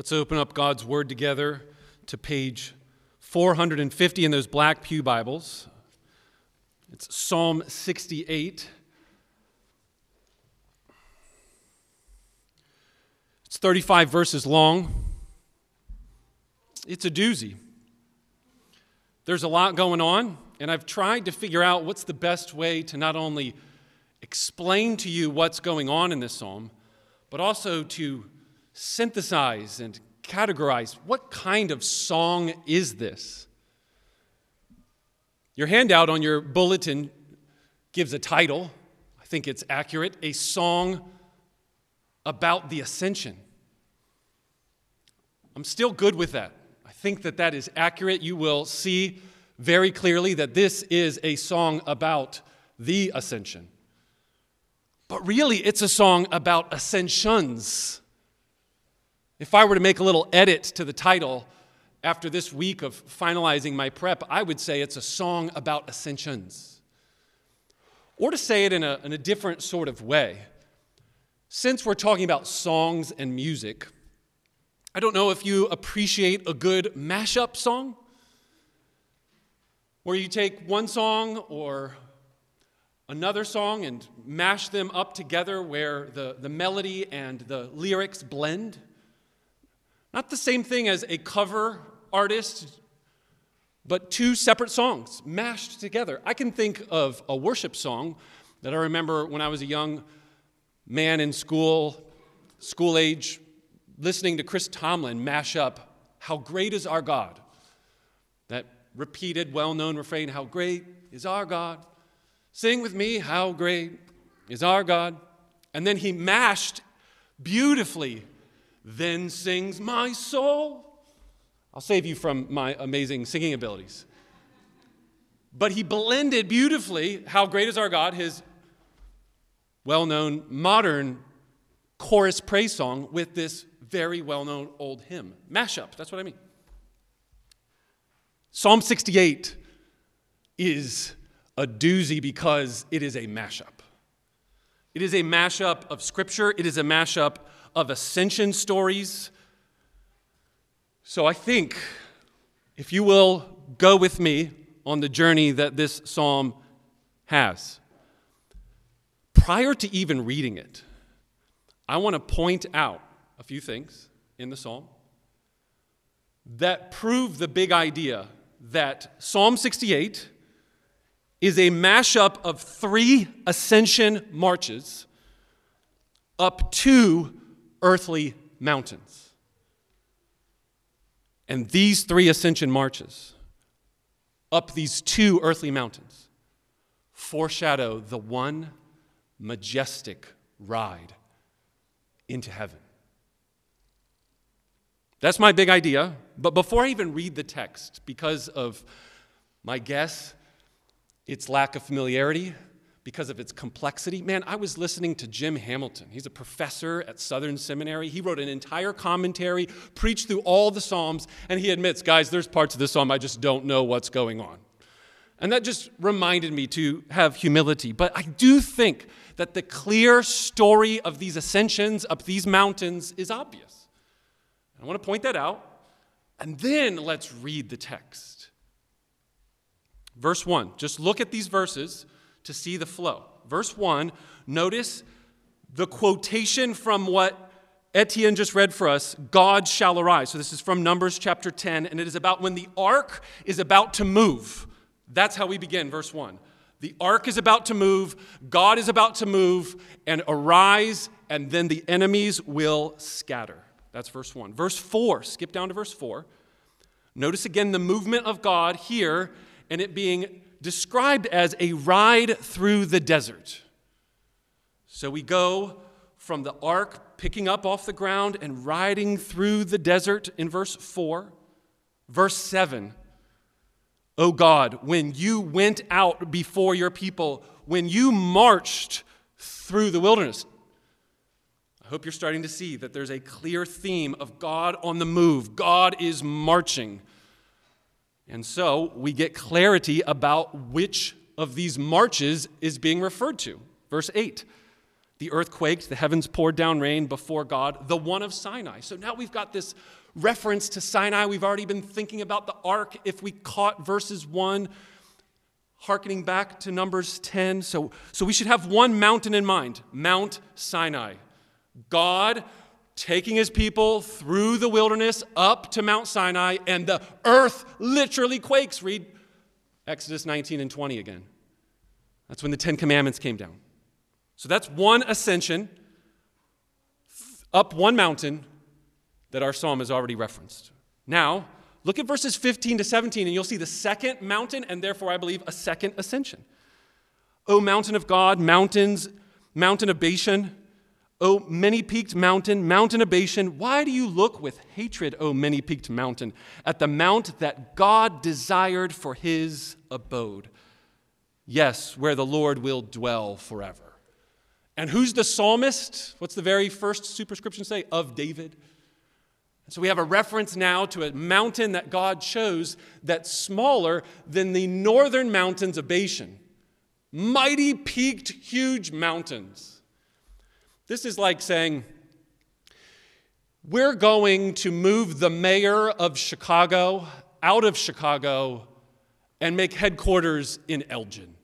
Let's open up God's Word together to page 450 in those black Pew Bibles. It's Psalm 68. It's 35 verses long. It's a doozy. There's a lot going on, and I've tried to figure out what's the best way to not only explain to you what's going on in this psalm, but also to synthesize and categorize what kind of song is this? Your handout on your bulletin gives a title. I think it's accurate a song about the ascension. I'm still good with that. I think that that is accurate. You will see very clearly that this is a song about the ascension. But really, it's a song about ascensions. If I were to make a little edit to the title after this week of finalizing my prep, I would say it's a song about ascensions. Or to say it in a, in a different sort of way, since we're talking about songs and music, I don't know if you appreciate a good mashup song, where you take one song or another song and mash them up together where the, the melody and the lyrics blend. Not the same thing as a cover artist, but two separate songs mashed together. I can think of a worship song that I remember when I was a young man in school, school age, listening to Chris Tomlin mash up How Great is Our God. That repeated, well known refrain, How great is our God. Sing with me, how great is our God. And then he mashed beautifully, then sings my soul. I'll save you from my amazing singing abilities. But he blended beautifully, How Great is Our God, his well known modern chorus praise song, with this very well known old hymn. Mashup, that's what I mean. Psalm 68 is a doozy because it is a mashup. It is a mashup of scripture, it is a mashup of ascension stories. So I think if you will go with me on the journey that this psalm has, prior to even reading it, I want to point out a few things in the psalm that prove the big idea that Psalm 68 is a mashup of three ascension marches up two earthly mountains. And these three ascension marches up these two earthly mountains foreshadow the one majestic ride into heaven. That's my big idea. But before I even read the text, because of my guess its lack of familiarity, because of its complexity. Man, I was listening to Jim Hamilton. He's a professor at Southern Seminary. He wrote an entire commentary, preached through all the Psalms, and he admits, guys, there's parts of this psalm I just don't know what's going on. And that just reminded me to have humility. But I do think that the clear story of these ascensions up these mountains is obvious. I want to point that out. And then let's read the text. Verse 1, just look at these verses to see the flow. Verse 1, notice the quotation from what Etienne just read for us God shall arise. So this is from Numbers chapter 10, and it is about when the ark is about to move. That's how we begin, verse 1. The ark is about to move, God is about to move, and arise, and then the enemies will scatter. That's verse 1. Verse 4, skip down to verse 4. Notice again the movement of God here and it being described as a ride through the desert. So we go from the ark picking up off the ground and riding through the desert in verse 4. Verse 7 O God, when you went out before your people, when you marched through the wilderness. I hope you're starting to see that there's a clear theme of God on the move. God is marching. And so we get clarity about which of these marches is being referred to. Verse 8 the earth quaked, the heavens poured down rain before God, the one of Sinai. So now we've got this reference to Sinai. We've already been thinking about the ark if we caught verses 1, harkening back to Numbers 10. So, so we should have one mountain in mind Mount Sinai. God taking his people through the wilderness up to Mount Sinai, and the earth literally quakes. Read Exodus 19 and 20 again. That's when the Ten Commandments came down. So that's one ascension up one mountain that our psalm has already referenced. Now, look at verses 15 to 17, and you'll see the second mountain, and therefore, I believe, a second ascension. O mountain of God, mountains, mountain of Bashan, O many peaked mountain, mountain of Bashan, why do you look with hatred, O many peaked mountain, at the mount that God desired for his abode? Yes, where the Lord will dwell forever. And who's the psalmist? What's the very first superscription say? Of David. So we have a reference now to a mountain that God chose that's smaller than the northern mountains of Bashan. Mighty peaked, huge mountains. This is like saying, we're going to move the mayor of Chicago out of Chicago and make headquarters in Elgin.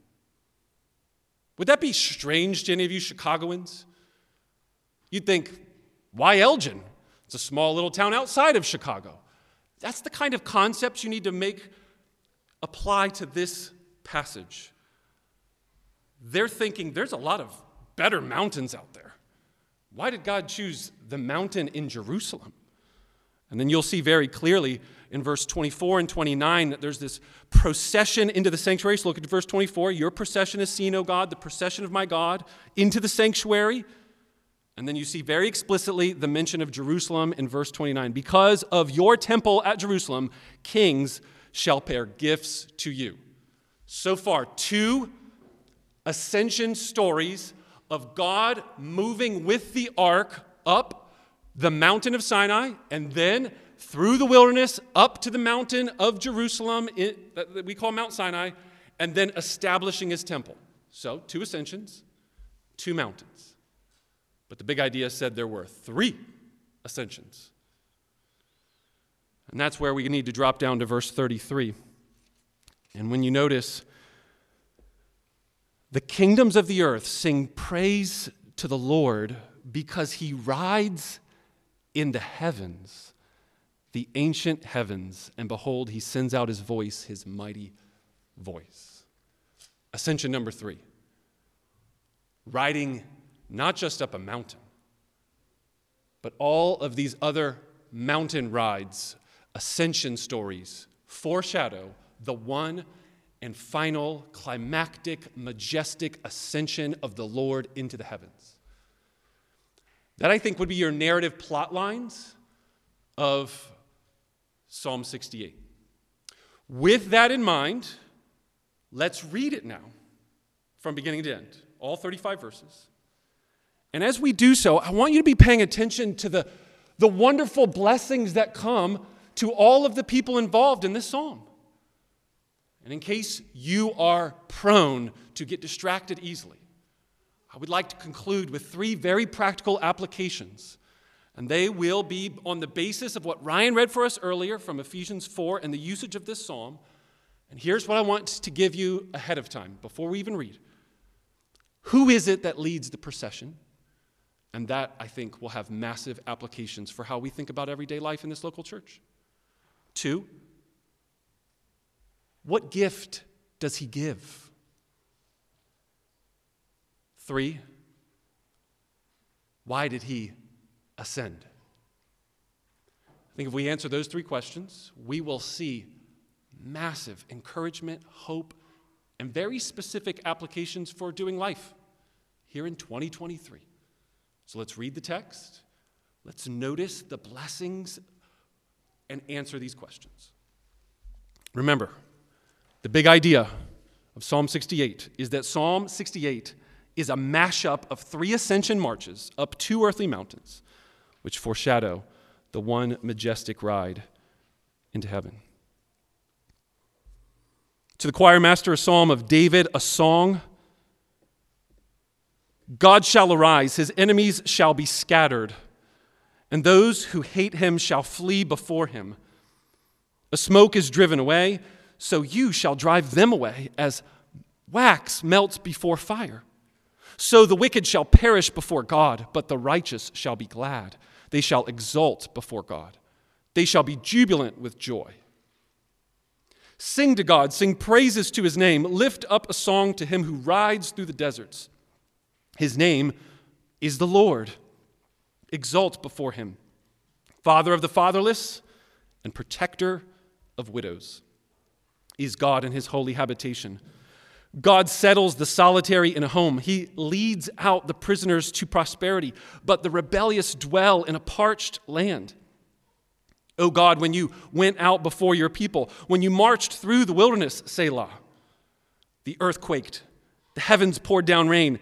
Would that be strange to any of you Chicagoans? You'd think, why Elgin? It's a small little town outside of Chicago. That's the kind of concepts you need to make apply to this passage. They're thinking there's a lot of better mountains out there. Why did God choose the mountain in Jerusalem? And then you'll see very clearly in verse 24 and 29 that there's this procession into the sanctuary. So look at verse 24. Your procession is seen, O God, the procession of my God into the sanctuary. And then you see very explicitly the mention of Jerusalem in verse 29. Because of your temple at Jerusalem, kings shall bear gifts to you. So far, two ascension stories of God moving with the ark up the mountain of Sinai and then through the wilderness up to the mountain of Jerusalem uh, that we call Mount Sinai and then establishing his temple. So, two ascensions, two mountains. But the big idea said there were three ascensions. And that's where we need to drop down to verse 33. And when you notice, the kingdoms of the earth sing praise to the Lord because he rides in the heavens, the ancient heavens, and behold, he sends out his voice, his mighty voice. Ascension number three riding not just up a mountain, but all of these other mountain rides, ascension stories, foreshadow the one and final climactic, majestic ascension of the Lord into the heavens. That I think would be your narrative plot lines of Psalm 68. With that in mind, let's read it now from beginning to end, all 35 verses. And as we do so, I want you to be paying attention to the, the wonderful blessings that come to all of the people involved in this psalm. And in case you are prone to get distracted easily, I would like to conclude with three very practical applications. And they will be on the basis of what Ryan read for us earlier from Ephesians 4 and the usage of this psalm. And here's what I want to give you ahead of time before we even read. Who is it that leads the procession? And that, I think, will have massive applications for how we think about everyday life in this local church. Two, what gift does he give? Three, why did he ascend? I think if we answer those three questions, we will see massive encouragement, hope, and very specific applications for doing life here in 2023. So let's read the text. Let's notice the blessings and answer these questions. Remember, the big idea of Psalm 68 is that Psalm 68 is a mashup of three ascension marches up two earthly mountains, which foreshadow the one majestic ride into heaven. To the choir master, a psalm of David, a song God shall arise, his enemies shall be scattered, and those who hate him shall flee before him. A smoke is driven away, so you shall drive them away as wax melts before fire. So the wicked shall perish before God, but the righteous shall be glad. They shall exult before God. They shall be jubilant with joy. Sing to God, sing praises to his name, lift up a song to him who rides through the deserts. His name is the Lord. Exult before him, Father of the fatherless and protector of widows. Is God in his holy habitation. God settles the solitary in a home. He leads out the prisoners to prosperity, but the rebellious dwell in a parched land. O God, when you went out before your people, when you marched through the wilderness, Selah, the earth quaked, the heavens poured down rain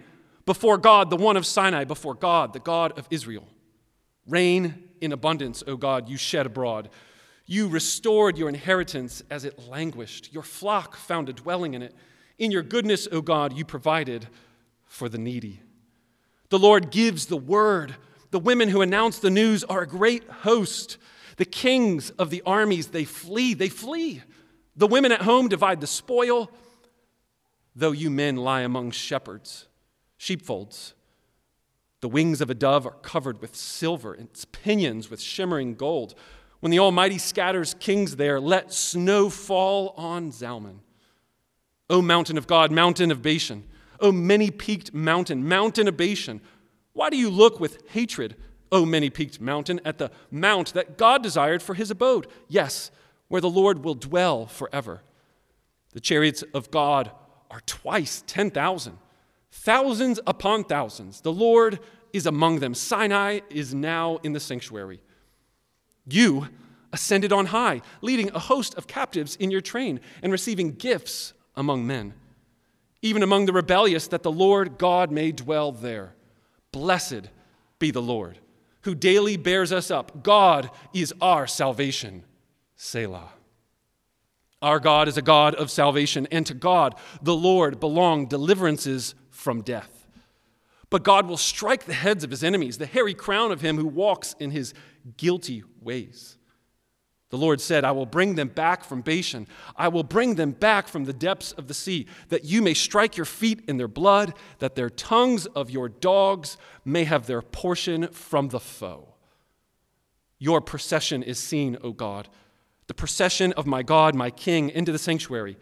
before God, the one of Sinai, before God, the God of Israel. Rain in abundance, O God, you shed abroad. You restored your inheritance as it languished. Your flock found a dwelling in it. In your goodness, O God, you provided for the needy. The Lord gives the word. The women who announce the news are a great host. The kings of the armies, they flee, they flee. The women at home divide the spoil, though you men lie among shepherds sheepfolds. The wings of a dove are covered with silver, its pinions with shimmering gold. When the Almighty scatters kings there, let snow fall on Zalmon. O mountain of God, mountain of Bashan, O many peaked mountain, mountain of Bashan, why do you look with hatred, O many peaked mountain, at the mount that God desired for his abode? Yes, where the Lord will dwell forever. The chariots of God are twice 10,000 thousands upon thousands. The Lord is among them. Sinai is now in the sanctuary. You ascended on high, leading a host of captives in your train and receiving gifts among men, even among the rebellious, that the Lord God may dwell there. Blessed be the Lord, who daily bears us up. God is our salvation. Selah. Our God is a God of salvation, and to God, the Lord, belong deliverances from death. But God will strike the heads of his enemies, the hairy crown of him who walks in his guilty ways. The Lord said, I will bring them back from Bashan. I will bring them back from the depths of the sea, that you may strike your feet in their blood, that their tongues of your dogs may have their portion from the foe. Your procession is seen, O God, the procession of my God, my King, into the sanctuary.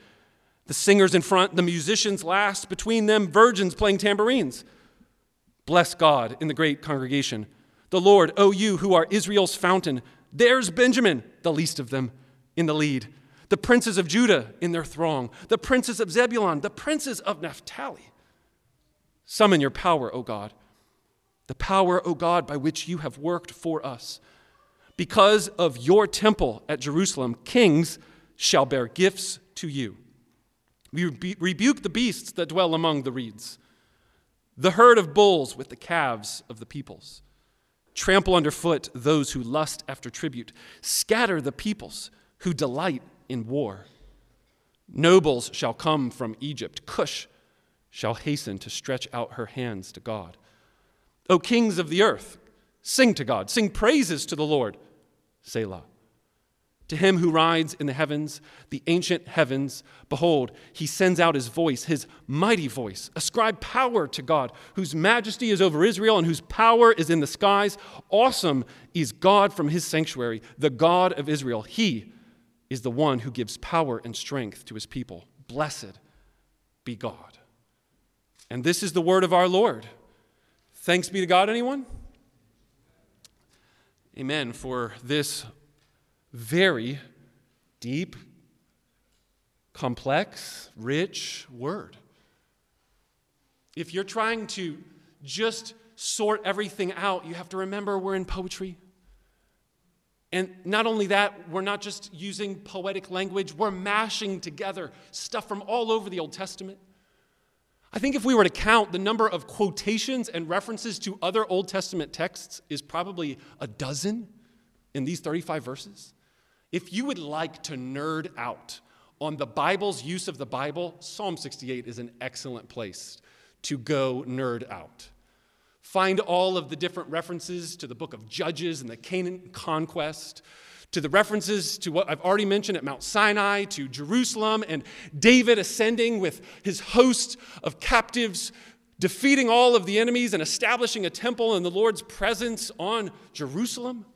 The singers in front, the musicians last, between them, virgins playing tambourines. Bless God in the great congregation. The Lord, O you who are Israel's fountain, there's Benjamin, the least of them, in the lead. The princes of Judah in their throng, the princes of Zebulun, the princes of Naphtali. Summon your power, O God, the power, O God, by which you have worked for us. Because of your temple at Jerusalem, kings shall bear gifts to you. We rebuke the beasts that dwell among the reeds, the herd of bulls with the calves of the peoples. Trample underfoot those who lust after tribute. Scatter the peoples who delight in war. Nobles shall come from Egypt. Cush shall hasten to stretch out her hands to God. O kings of the earth, sing to God, sing praises to the Lord. Selah. To him who rides in the heavens, the ancient heavens, behold, he sends out his voice, his mighty voice. Ascribe power to God, whose majesty is over Israel and whose power is in the skies. Awesome is God from his sanctuary, the God of Israel. He is the one who gives power and strength to his people. Blessed be God. And this is the word of our Lord. Thanks be to God, anyone? Amen. For this very deep, complex, rich word. If you're trying to just sort everything out, you have to remember we're in poetry. And not only that, we're not just using poetic language, we're mashing together stuff from all over the Old Testament. I think if we were to count the number of quotations and references to other Old Testament texts is probably a dozen in these 35 verses. If you would like to nerd out on the Bible's use of the Bible, Psalm 68 is an excellent place to go nerd out. Find all of the different references to the book of Judges and the Canaan conquest, to the references to what I've already mentioned at Mount Sinai, to Jerusalem, and David ascending with his host of captives, defeating all of the enemies and establishing a temple in the Lord's presence on Jerusalem.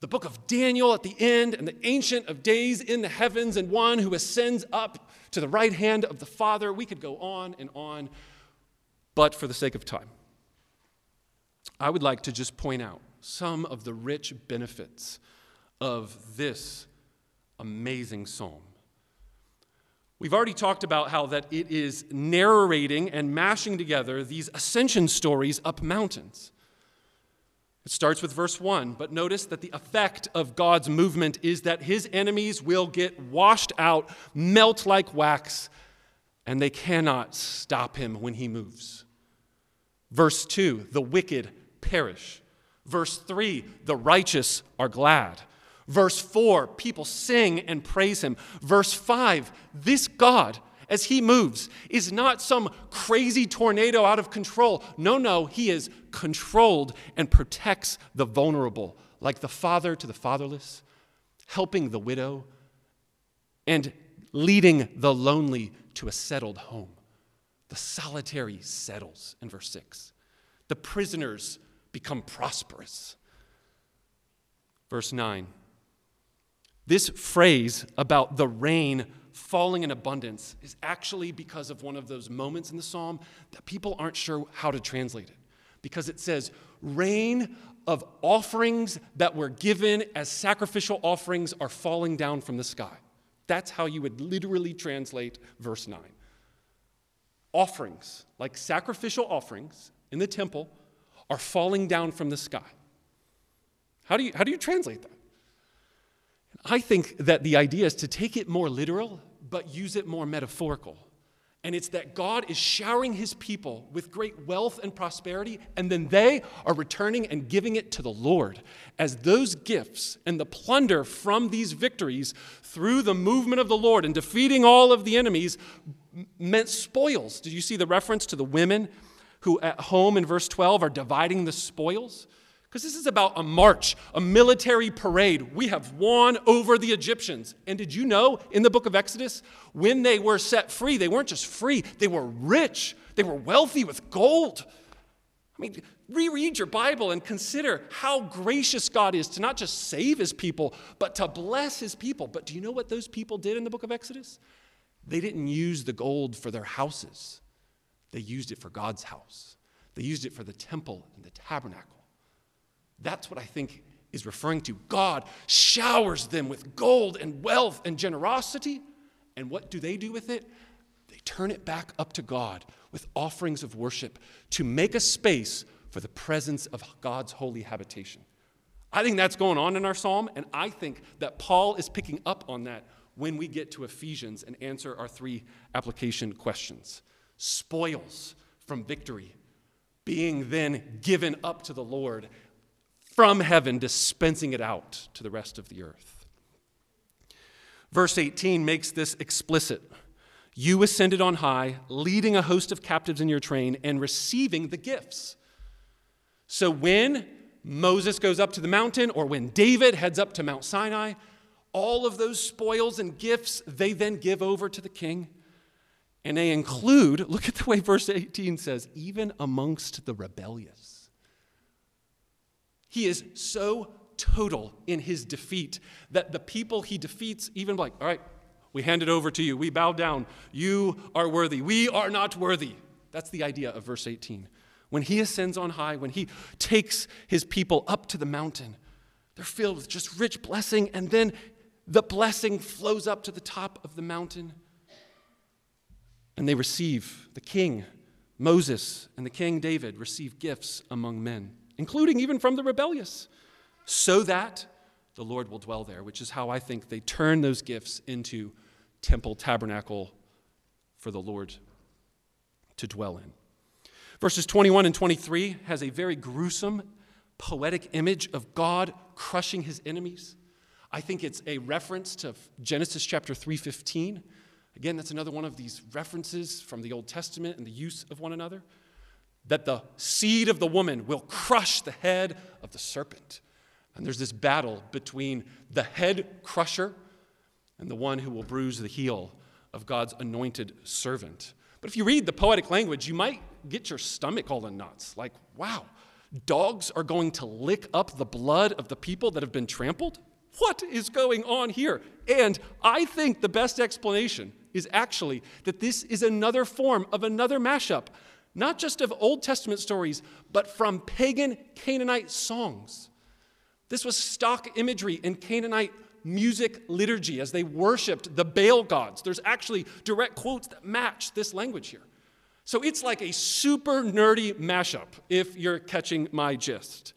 The book of Daniel at the end, and the Ancient of Days in the heavens, and one who ascends up to the right hand of the Father. We could go on and on, but for the sake of time, I would like to just point out some of the rich benefits of this amazing psalm. We've already talked about how that it is narrating and mashing together these ascension stories up mountains. It starts with verse 1, but notice that the effect of God's movement is that his enemies will get washed out, melt like wax, and they cannot stop him when he moves. Verse 2, the wicked perish. Verse 3, the righteous are glad. Verse 4, people sing and praise him. Verse 5, this God, as he moves, is not some crazy tornado out of control. No, no, he is controlled and protects the vulnerable, like the father to the fatherless, helping the widow, and leading the lonely to a settled home. The solitary settles in verse 6. The prisoners become prosperous. Verse 9. This phrase about the rain falling in abundance is actually because of one of those moments in the psalm that people aren't sure how to translate it. Because it says, rain of offerings that were given as sacrificial offerings are falling down from the sky. That's how you would literally translate verse 9. Offerings, like sacrificial offerings in the temple, are falling down from the sky. How do you, how do you translate that? I think that the idea is to take it more literal, but use it more metaphorical. And it's that God is showering his people with great wealth and prosperity, and then they are returning and giving it to the Lord as those gifts and the plunder from these victories through the movement of the Lord and defeating all of the enemies meant spoils. Did you see the reference to the women who at home in verse 12 are dividing the spoils. Because this is about a march, a military parade. We have won over the Egyptians. And did you know in the book of Exodus, when they were set free, they weren't just free, they were rich, they were wealthy with gold. I mean, reread your Bible and consider how gracious God is to not just save his people, but to bless his people. But do you know what those people did in the book of Exodus? They didn't use the gold for their houses. They used it for God's house, they used it for the temple and the tabernacle. That's what I think is referring to. God showers them with gold and wealth and generosity. And what do they do with it? They turn it back up to God with offerings of worship to make a space for the presence of God's holy habitation. I think that's going on in our psalm, and I think that Paul is picking up on that when we get to Ephesians and answer our three application questions spoils from victory, being then given up to the Lord from heaven, dispensing it out to the rest of the earth. Verse 18 makes this explicit. You ascended on high, leading a host of captives in your train and receiving the gifts. So when Moses goes up to the mountain or when David heads up to Mount Sinai, all of those spoils and gifts they then give over to the king. And they include, look at the way verse 18 says, even amongst the rebellious. He is so total in his defeat that the people he defeats even like, all right, we hand it over to you. We bow down. You are worthy. We are not worthy. That's the idea of verse 18. When he ascends on high, when he takes his people up to the mountain, they're filled with just rich blessing, and then the blessing flows up to the top of the mountain and they receive the king, Moses, and the king David receive gifts among men, including even from the rebellious, so that the Lord will dwell there, which is how I think they turn those gifts into temple tabernacle for the Lord to dwell in. Verses 21 and 23 has a very gruesome, poetic image of God crushing his enemies. I think it's a reference to Genesis chapter 3:15 Again, that's another one of these references from the Old Testament and the use of one another. That the seed of the woman will crush the head of the serpent. And there's this battle between the head crusher and the one who will bruise the heel of God's anointed servant. But if you read the poetic language, you might get your stomach all in knots. Like, wow, dogs are going to lick up the blood of the people that have been trampled? What is going on here? And I think the best explanation is actually that this is another form of another mashup, not just of Old Testament stories, but from pagan Canaanite songs. This was stock imagery in Canaanite music liturgy as they worshiped the Baal gods. There's actually direct quotes that match this language here. So it's like a super nerdy mashup, if you're catching my gist.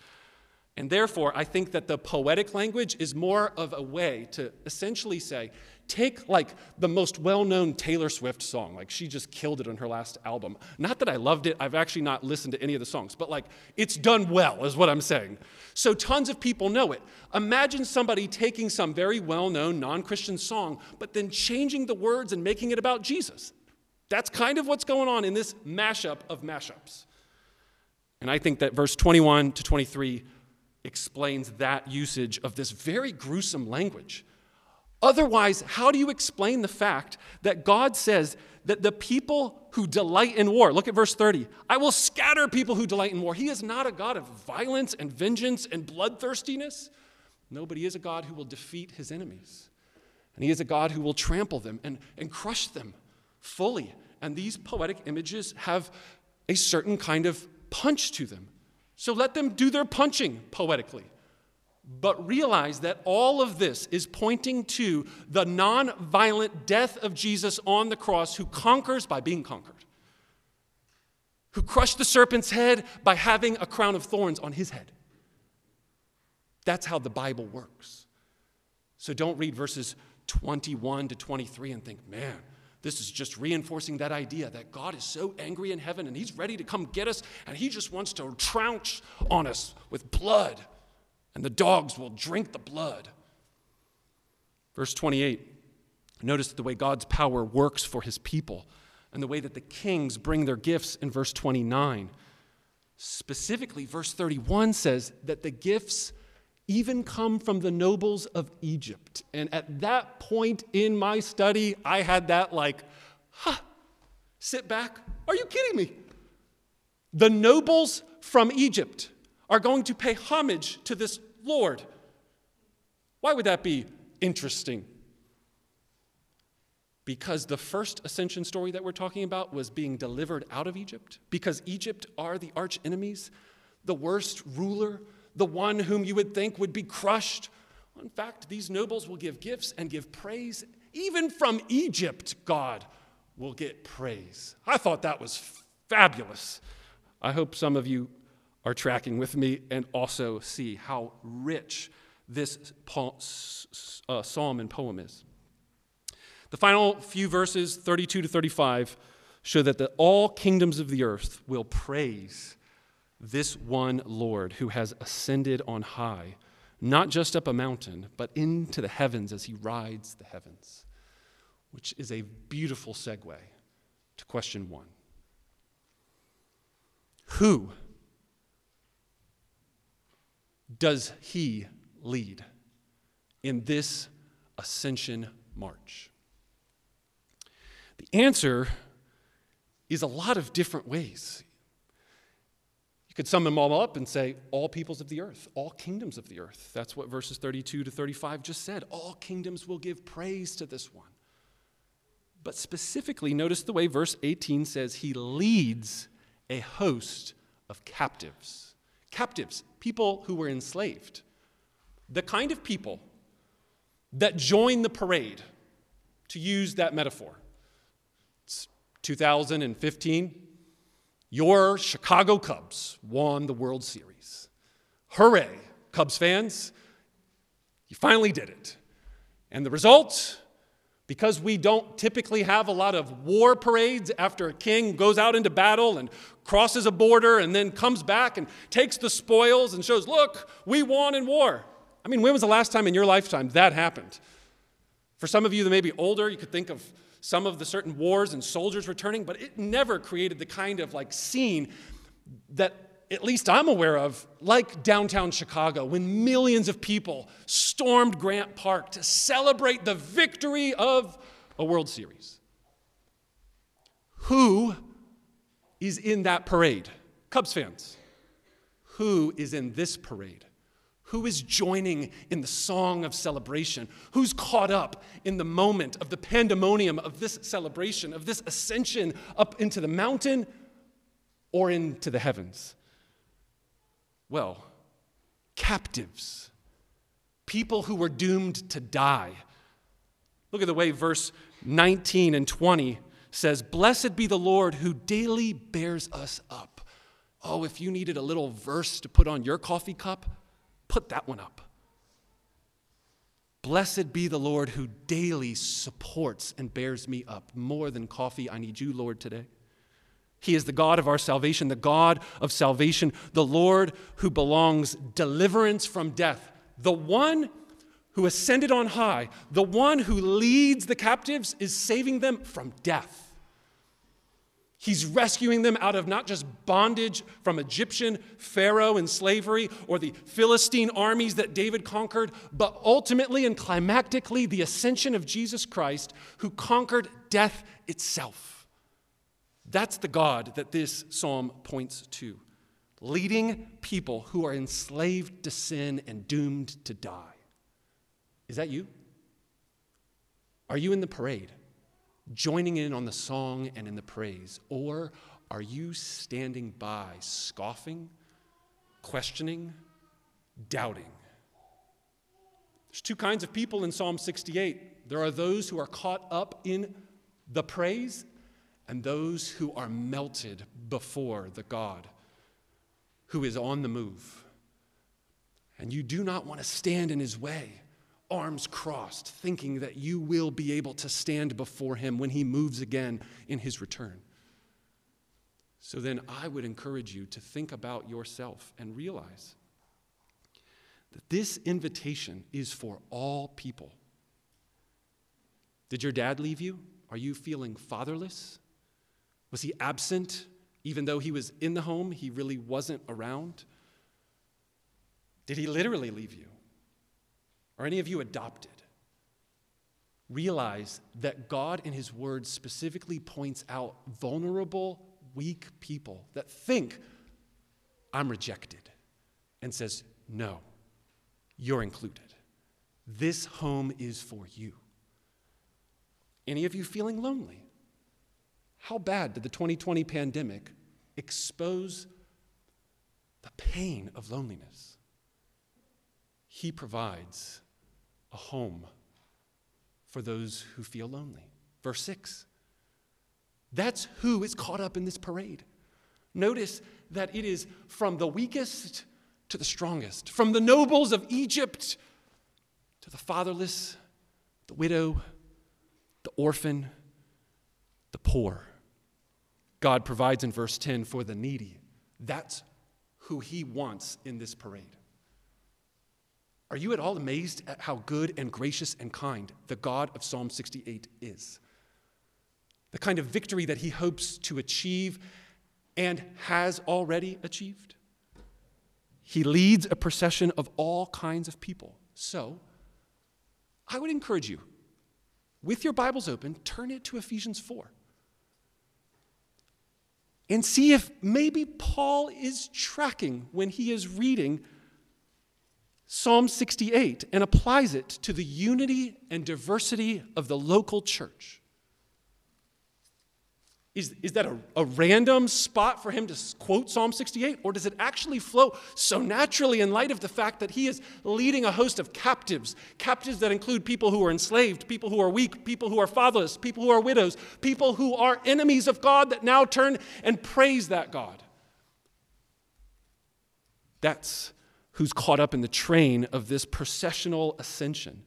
And therefore, I think that the poetic language is more of a way to essentially say, take like the most well-known Taylor Swift song, like she just killed it on her last album. Not that I loved it, I've actually not listened to any of the songs, but like it's done well is what I'm saying. So tons of people know it. Imagine somebody taking some very well-known non-Christian song but then changing the words and making it about Jesus. That's kind of what's going on in this mashup of mashups. And I think that verse 21 to 23 explains that usage of this very gruesome language. Otherwise, how do you explain the fact that God says that the people who delight in war, look at verse 30, I will scatter people who delight in war. He is not a God of violence and vengeance and bloodthirstiness. No, but He is a God who will defeat His enemies. And He is a God who will trample them and, and crush them fully. And these poetic images have a certain kind of punch to them. So let them do their punching poetically. But realize that all of this is pointing to the non-violent death of Jesus on the cross, who conquers by being conquered, who crushed the serpent's head by having a crown of thorns on his head. That's how the Bible works. So don't read verses 21 to 23 and think, man, this is just reinforcing that idea that God is so angry in heaven and he's ready to come get us and he just wants to trounce on us with blood and the dogs will drink the blood. Verse 28, notice the way God's power works for his people and the way that the kings bring their gifts in verse 29. Specifically, verse 31 says that the gifts even come from the nobles of Egypt. And at that point in my study, I had that like, huh, sit back. Are you kidding me? The nobles from Egypt are going to pay homage to this Lord. Why would that be interesting? Because the first ascension story that we're talking about was being delivered out of Egypt, because Egypt are the arch enemies, the worst ruler the one whom you would think would be crushed. In fact, these nobles will give gifts and give praise. Even from Egypt, God will get praise. I thought that was fabulous. I hope some of you are tracking with me and also see how rich this uh, psalm and poem is. The final few verses, 32 to 35, show that the, all kingdoms of the earth will praise this one Lord who has ascended on high, not just up a mountain, but into the heavens as he rides the heavens, which is a beautiful segue to question one Who does he lead in this ascension march? The answer is a lot of different ways You could sum them all up and say, all peoples of the earth, all kingdoms of the earth. That's what verses 32 to 35 just said. All kingdoms will give praise to this one. But specifically, notice the way verse 18 says he leads a host of captives. Captives, people who were enslaved. The kind of people that join the parade, to use that metaphor. It's 2015. Your Chicago Cubs won the World Series. Hooray, Cubs fans. You finally did it. And the result, because we don't typically have a lot of war parades after a king goes out into battle and crosses a border and then comes back and takes the spoils and shows, look, we won in war. I mean, when was the last time in your lifetime that happened? For some of you that may be older, you could think of some of the certain wars and soldiers returning, but it never created the kind of like scene that at least I'm aware of, like downtown Chicago, when millions of people stormed Grant Park to celebrate the victory of a World Series. Who is in that parade? Cubs fans. Who is in this parade? Who is joining in the song of celebration? Who's caught up in the moment of the pandemonium of this celebration, of this ascension up into the mountain or into the heavens? Well, captives, people who were doomed to die. Look at the way verse 19 and 20 says, Blessed be the Lord who daily bears us up. Oh, if you needed a little verse to put on your coffee cup, Put that one up. Blessed be the Lord who daily supports and bears me up. More than coffee, I need you, Lord, today. He is the God of our salvation, the God of salvation, the Lord who belongs deliverance from death, the one who ascended on high, the one who leads the captives is saving them from death. He's rescuing them out of not just bondage from Egyptian Pharaoh and slavery or the Philistine armies that David conquered, but ultimately and climactically the ascension of Jesus Christ who conquered death itself. That's the God that this psalm points to, leading people who are enslaved to sin and doomed to die. Is that you? Are you in the parade? joining in on the song and in the praise? Or are you standing by, scoffing, questioning, doubting? There's two kinds of people in Psalm 68. There are those who are caught up in the praise and those who are melted before the God who is on the move. And you do not want to stand in his way arms crossed, thinking that you will be able to stand before him when he moves again in his return. So then I would encourage you to think about yourself and realize that this invitation is for all people. Did your dad leave you? Are you feeling fatherless? Was he absent? Even though he was in the home, he really wasn't around? Did he literally leave you? Are any of you adopted? Realize that God in His Word specifically points out vulnerable, weak people that think, I'm rejected, and says, No, you're included. This home is for you. Any of you feeling lonely? How bad did the 2020 pandemic expose the pain of loneliness? He provides a home for those who feel lonely. Verse 6. That's who is caught up in this parade. Notice that it is from the weakest to the strongest, from the nobles of Egypt to the fatherless, the widow, the orphan, the poor. God provides in verse 10 for the needy. That's who he wants in this parade. Are you at all amazed at how good and gracious and kind the God of Psalm 68 is? The kind of victory that he hopes to achieve and has already achieved? He leads a procession of all kinds of people. So, I would encourage you, with your Bibles open, turn it to Ephesians 4 and see if maybe Paul is tracking when he is reading Psalm 68 and applies it to the unity and diversity of the local church. Is, is that a, a random spot for him to quote Psalm 68? Or does it actually flow so naturally in light of the fact that he is leading a host of captives? Captives that include people who are enslaved, people who are weak, people who are fatherless, people who are widows, people who are enemies of God that now turn and praise that God. That's who's caught up in the train of this processional ascension.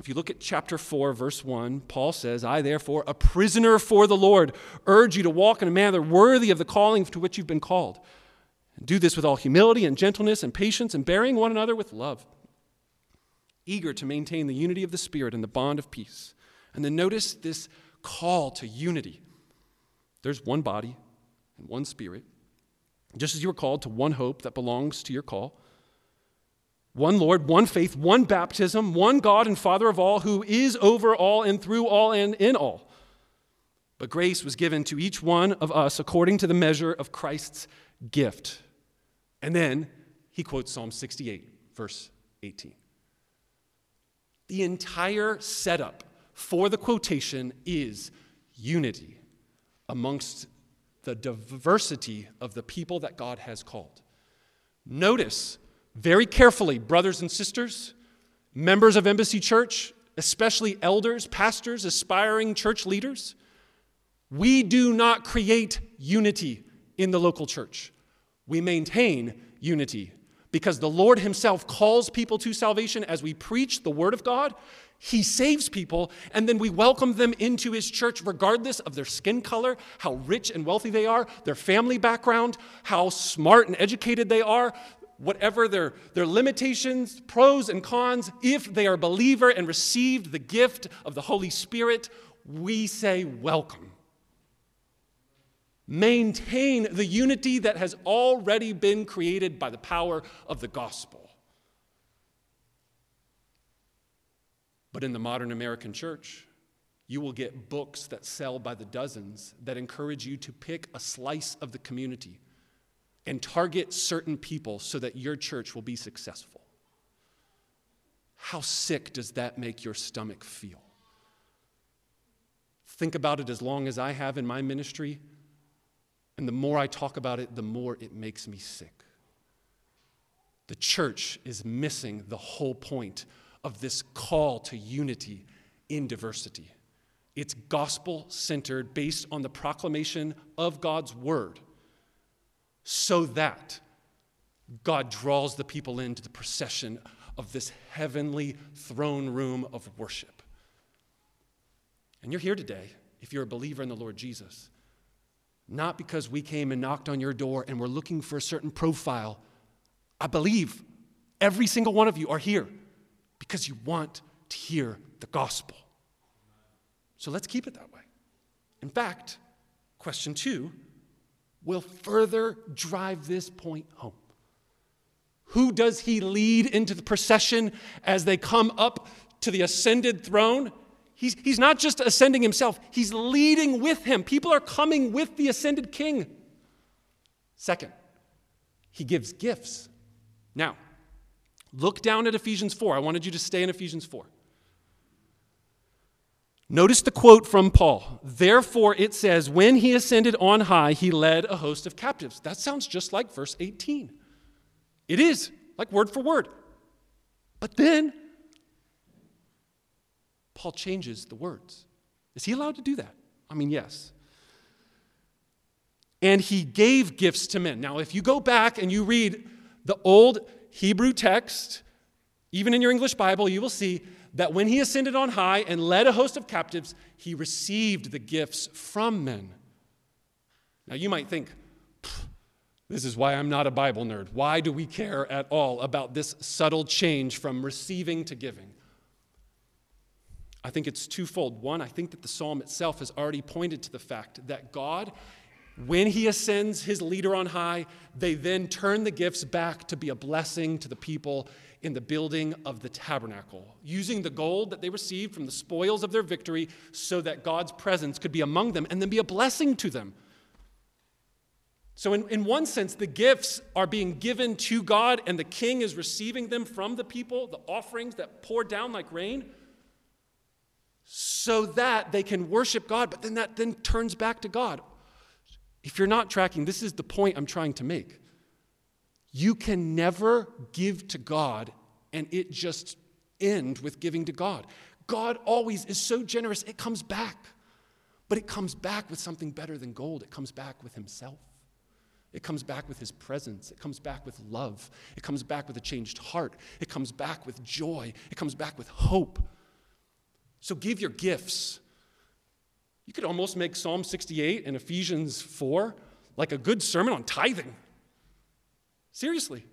If you look at chapter 4, verse 1, Paul says, I, therefore, a prisoner for the Lord, urge you to walk in a manner worthy of the calling to which you've been called. Do this with all humility and gentleness and patience, and bearing one another with love, eager to maintain the unity of the Spirit and the bond of peace. And then notice this call to unity. There's one body and one spirit, just as you were called to one hope that belongs to your call. One Lord, one faith, one baptism, one God and Father of all, who is over all and through all and in all. But grace was given to each one of us according to the measure of Christ's gift. And then he quotes Psalm 68, verse 18. The entire setup for the quotation is unity amongst the diversity of the people that God has called. Notice very carefully, brothers and sisters, members of Embassy Church, especially elders, pastors, aspiring church leaders, we do not create unity in the local church. We maintain unity because the Lord Himself calls people to salvation as we preach the Word of God. He saves people, and then we welcome them into His church, regardless of their skin color, how rich and wealthy they are, their family background, how smart and educated they are, whatever their, their limitations, pros and cons. If they are a believer and received the gift of the Holy Spirit, we say, Welcome. Maintain the unity that has already been created by the power of the gospel. But in the modern American church, you will get books that sell by the dozens that encourage you to pick a slice of the community and target certain people so that your church will be successful. How sick does that make your stomach feel? Think about it as long as I have in my ministry. And the more I talk about it, the more it makes me sick. The church is missing the whole point of this call to unity in diversity. It's gospel centered, based on the proclamation of God's word, so that God draws the people into the procession of this heavenly throne room of worship. And you're here today if you're a believer in the Lord Jesus not because we came and knocked on your door and we're looking for a certain profile. I believe every single one of you are here because you want to hear the gospel. So let's keep it that way. In fact, question two will further drive this point home. Who does he lead into the procession as they come up to the ascended throne? He's, he's not just ascending himself, he's leading with him. People are coming with the ascended king. Second, he gives gifts. Now, look down at Ephesians 4. I wanted you to stay in Ephesians 4. Notice the quote from Paul. Therefore, it says, When he ascended on high, he led a host of captives. That sounds just like verse 18. It is, like word for word. But then Paul changes the words. Is he allowed to do that? I mean, yes. And he gave gifts to men. Now, if you go back and you read the old Hebrew text, even in your English Bible, you will see that when he ascended on high and led a host of captives, he received the gifts from men. Now, you might think, this is why I'm not a Bible nerd. Why do we care at all about this subtle change from receiving to giving? I think it's twofold. One, I think that the psalm itself has already pointed to the fact that God, when he ascends his leader on high, they then turn the gifts back to be a blessing to the people in the building of the tabernacle, using the gold that they received from the spoils of their victory so that God's presence could be among them and then be a blessing to them. So, in, in one sense, the gifts are being given to God, and the king is receiving them from the people, the offerings that pour down like rain so that they can worship God, but then that then turns back to God. If you're not tracking, this is the point I'm trying to make. You can never give to God and it just end with giving to God. God always is so generous, it comes back. But it comes back with something better than gold. It comes back with Himself. It comes back with His presence. It comes back with love. It comes back with a changed heart. It comes back with joy. It comes back with hope. So give your gifts. You could almost make Psalm 68 and Ephesians 4 like a good sermon on tithing. Seriously.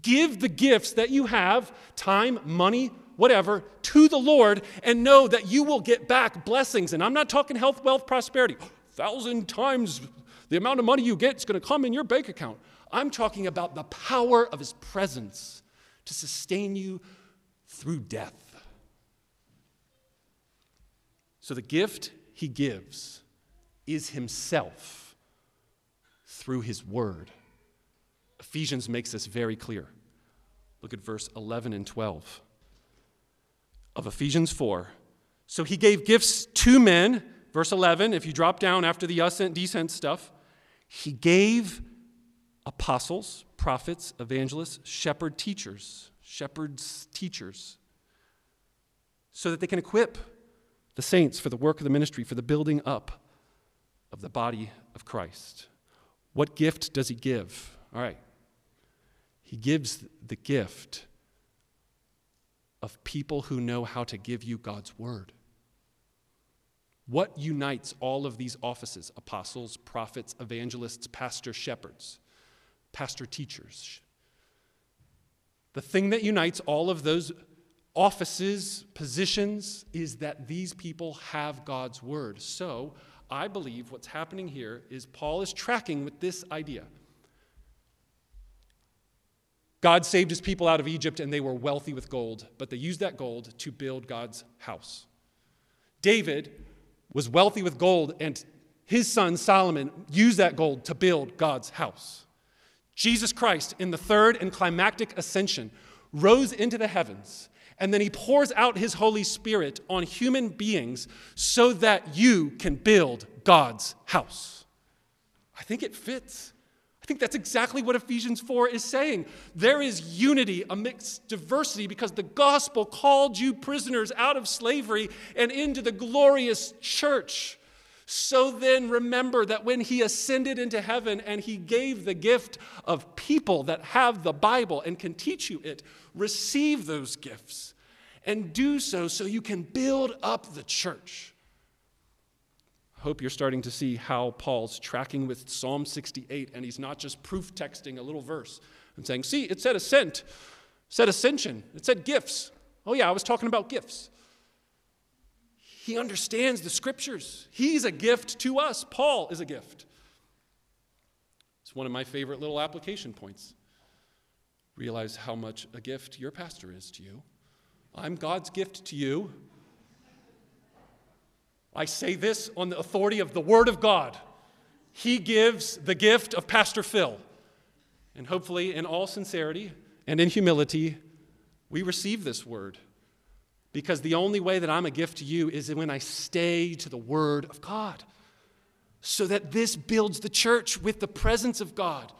Give the gifts that you have time, money, whatever, to the Lord and know that you will get back blessings. And I'm not talking health, wealth, prosperity. Thousand times the amount of money you get is going to come in your bank account. I'm talking about the power of his presence to sustain you through death. So the gift he gives is himself through his word. Ephesians makes this very clear. Look at verse 11 and 12 of Ephesians 4. So he gave gifts to men, verse 11, if you drop down after the ascent descent stuff, he gave apostles, prophets, evangelists, shepherd teachers, shepherds teachers, so that they can equip the saints for the work of the ministry, for the building up of the body of Christ. What gift does he give? All right. He gives the gift of people who know how to give you God's word. What unites all of these offices apostles, prophets, evangelists, pastor, shepherds, pastor, teachers? The thing that unites all of those offices, positions, is that these people have God's word. So I believe what's happening here is Paul is tracking with this idea. God saved his people out of Egypt and they were wealthy with gold, but they used that gold to build God's house. David was wealthy with gold, and his son Solomon used that gold to build God's house. Jesus Christ, in the third and climactic ascension, rose into the heavens, and then he pours out his Holy Spirit on human beings so that you can build God's house. I think it fits. I think that's exactly what Ephesians 4 is saying. There is unity amidst diversity because the gospel called you prisoners out of slavery and into the glorious church. So then remember that when he ascended into heaven and he gave the gift of people that have the Bible and can teach you it, receive those gifts and do so so you can build up the church I hope you're starting to see how Paul's tracking with Psalm 68, and he's not just proof texting a little verse and saying, See, it said ascent, it said ascension, it said gifts. Oh, yeah, I was talking about gifts. He understands the scriptures. He's a gift to us. Paul is a gift. It's one of my favorite little application points. Realize how much a gift your pastor is to you. I'm God's gift to you. I say this on the authority of the Word of God. He gives the gift of Pastor Phill. And hopefully, in all sincerity and in humility, we receive this word. Because the only way that I'm a gift to you is when I stay to the Word of God. So that this builds the church with the presence of God.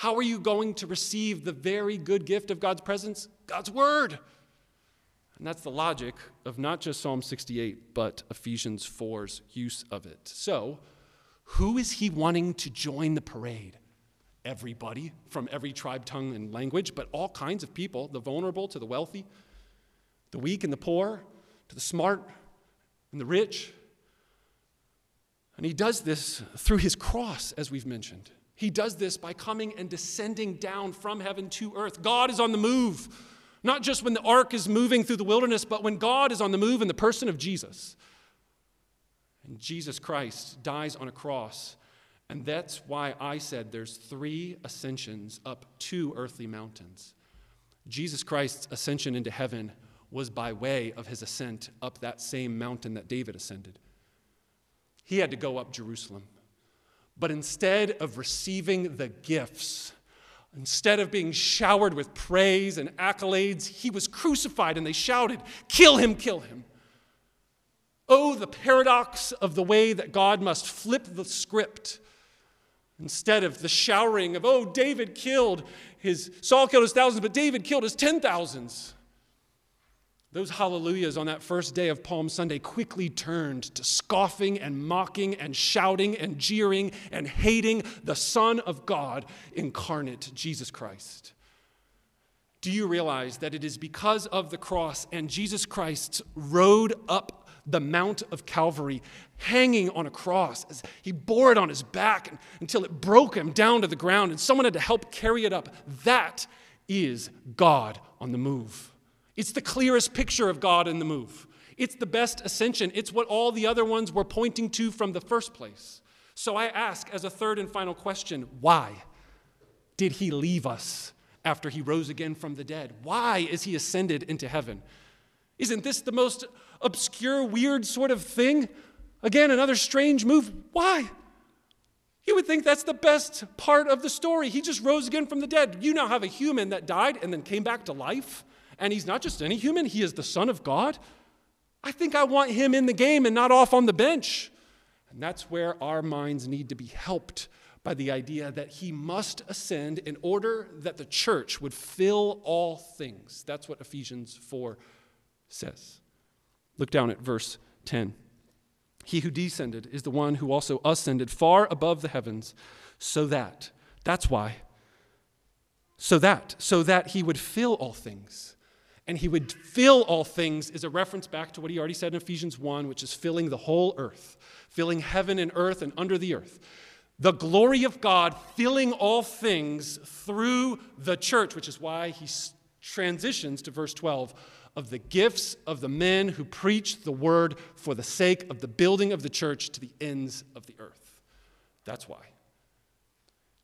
How are you going to receive the very good gift of God's presence? God's Word. And that's the logic of not just Psalm 68, but Ephesians 4's use of it. So, who is he wanting to join the parade? Everybody from every tribe, tongue, and language, but all kinds of people the vulnerable to the wealthy, the weak and the poor, to the smart and the rich. And he does this through his cross, as we've mentioned. He does this by coming and descending down from heaven to earth. God is on the move. Not just when the ark is moving through the wilderness, but when God is on the move in the person of Jesus. And Jesus Christ dies on a cross. And that's why I said there's three ascensions up two earthly mountains. Jesus Christ's ascension into heaven was by way of his ascent up that same mountain that David ascended. He had to go up Jerusalem. But instead of receiving the gifts Instead of being showered with praise and accolades, he was crucified and they shouted, Kill him, kill him. Oh, the paradox of the way that God must flip the script. Instead of the showering of, oh, David killed his, Saul killed his thousands, but David killed his ten thousands. Those hallelujahs on that first day of Palm Sunday quickly turned to scoffing and mocking and shouting and jeering and hating the Son of God incarnate, Jesus Christ. Do you realize that it is because of the cross and Jesus Christ's road up the Mount of Calvary, hanging on a cross. As he bore it on his back until it broke him down to the ground, and someone had to help carry it up. That is God on the move. It's the clearest picture of God in the move. It's the best ascension. It's what all the other ones were pointing to from the first place. So I ask as a third and final question why did he leave us after he rose again from the dead? Why is he ascended into heaven? Isn't this the most obscure, weird sort of thing? Again, another strange move. Why? You would think that's the best part of the story. He just rose again from the dead. You now have a human that died and then came back to life. And he's not just any human, he is the Son of God. I think I want him in the game and not off on the bench. And that's where our minds need to be helped by the idea that he must ascend in order that the church would fill all things. That's what Ephesians 4 says. Look down at verse 10. He who descended is the one who also ascended far above the heavens, so that, that's why, so that, so that he would fill all things. And he would fill all things is a reference back to what he already said in Ephesians 1, which is filling the whole earth, filling heaven and earth and under the earth. The glory of God filling all things through the church, which is why he transitions to verse 12 of the gifts of the men who preach the word for the sake of the building of the church to the ends of the earth. That's why.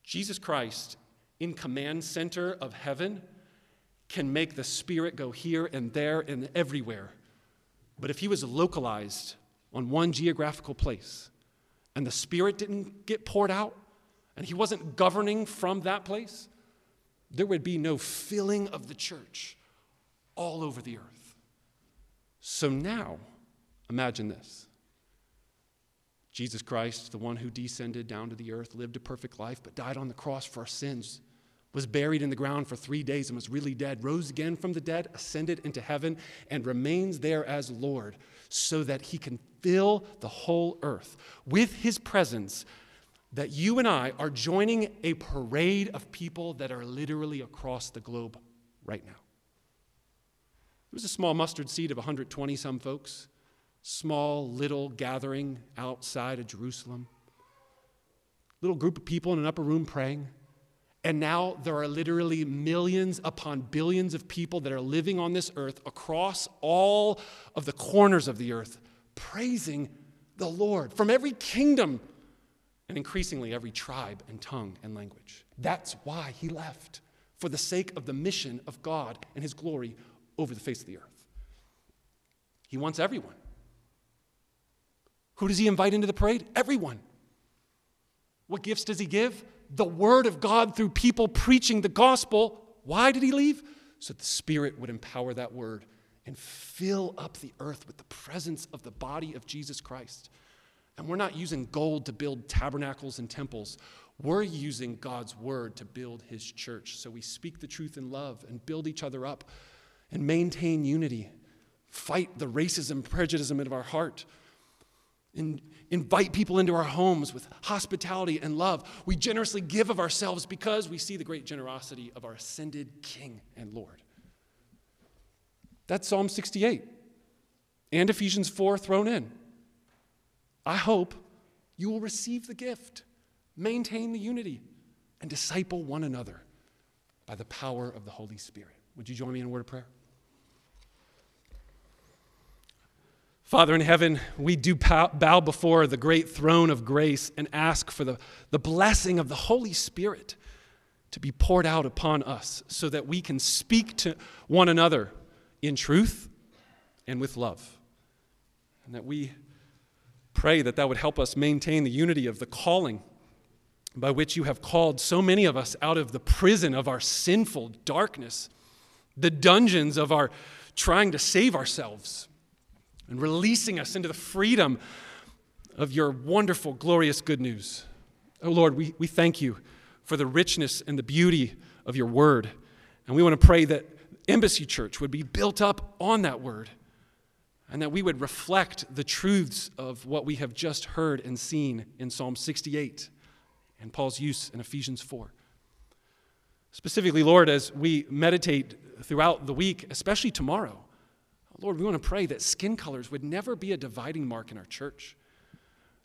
Jesus Christ, in command center of heaven, can make the Spirit go here and there and everywhere. But if he was localized on one geographical place and the Spirit didn't get poured out and he wasn't governing from that place, there would be no filling of the church all over the earth. So now, imagine this Jesus Christ, the one who descended down to the earth, lived a perfect life, but died on the cross for our sins, was buried in the ground for three days and was really dead, rose again from the dead, ascended into heaven, and remains there as Lord so that he can fill the whole earth with his presence. That you and I are joining a parade of people that are literally across the globe right now. It was a small mustard seed of 120 some folks, small little gathering outside of Jerusalem. Little group of people in an upper room praying. And now there are literally millions upon billions of people that are living on this earth across all of the corners of the earth, praising the Lord from every kingdom and increasingly every tribe and tongue and language. That's why he left, for the sake of the mission of God and his glory over the face of the earth. He wants everyone. Who does he invite into the parade? Everyone. What gifts does he give? The word of God through people preaching the gospel. Why did he leave? So the Spirit would empower that word and fill up the earth with the presence of the body of Jesus Christ. And we're not using gold to build tabernacles and temples. We're using God's word to build his church. So we speak the truth in love and build each other up and maintain unity. Fight the racism, prejudice of our heart. And invite people into our homes with hospitality and love. We generously give of ourselves because we see the great generosity of our ascended King and Lord. That's Psalm 68 and Ephesians 4 thrown in. I hope you will receive the gift, maintain the unity, and disciple one another by the power of the Holy Spirit. Would you join me in a word of prayer? Father in heaven, we do bow before the great throne of grace and ask for the, the blessing of the Holy Spirit to be poured out upon us so that we can speak to one another in truth and with love. And that we pray that that would help us maintain the unity of the calling by which you have called so many of us out of the prison of our sinful darkness, the dungeons of our trying to save ourselves and releasing us into the freedom of your wonderful, glorious good news. Oh Lord, we, we thank you for the richness and the beauty of your word. And we want to pray that Embassy Church would be built up on that word and that we would reflect the truths of what we have just heard and seen in Psalm 68 and Paul's use in Ephesians 4. Specifically, Lord, as we meditate throughout the week, especially tomorrow, Lord, we want to pray that skin colors would never be a dividing mark in our church.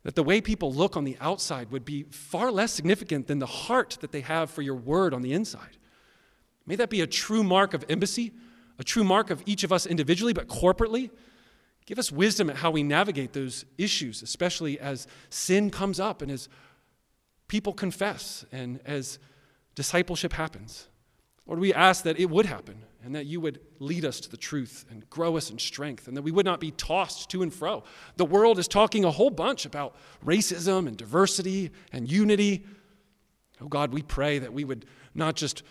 That the way people look on the outside would be far less significant than the heart that they have for your word on the inside. May that be a true mark of embassy, a true mark of each of us individually, but corporately. Give us wisdom at how we navigate those issues, especially as sin comes up and as people confess and as discipleship happens. Lord, we ask that it would happen and that you would lead us to the truth and grow us in strength and that we would not be tossed to and fro. The world is talking a whole bunch about racism and diversity and unity. Oh God, we pray that we would not just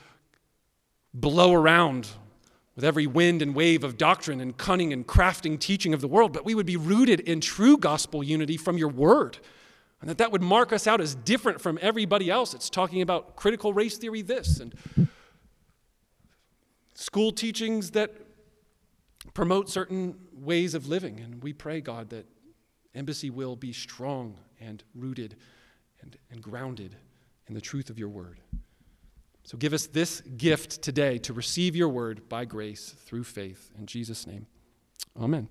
blow around with every wind and wave of doctrine and cunning and crafting teaching of the world, but we would be rooted in true gospel unity from your word. And that that would mark us out as different from everybody else. It's talking about critical race theory, this, and school teachings that promote certain ways of living. And we pray, God, that Embassy will be strong and rooted and, and grounded in the truth of your word. So give us this gift today to receive your word by grace through faith. In Jesus' name, amen.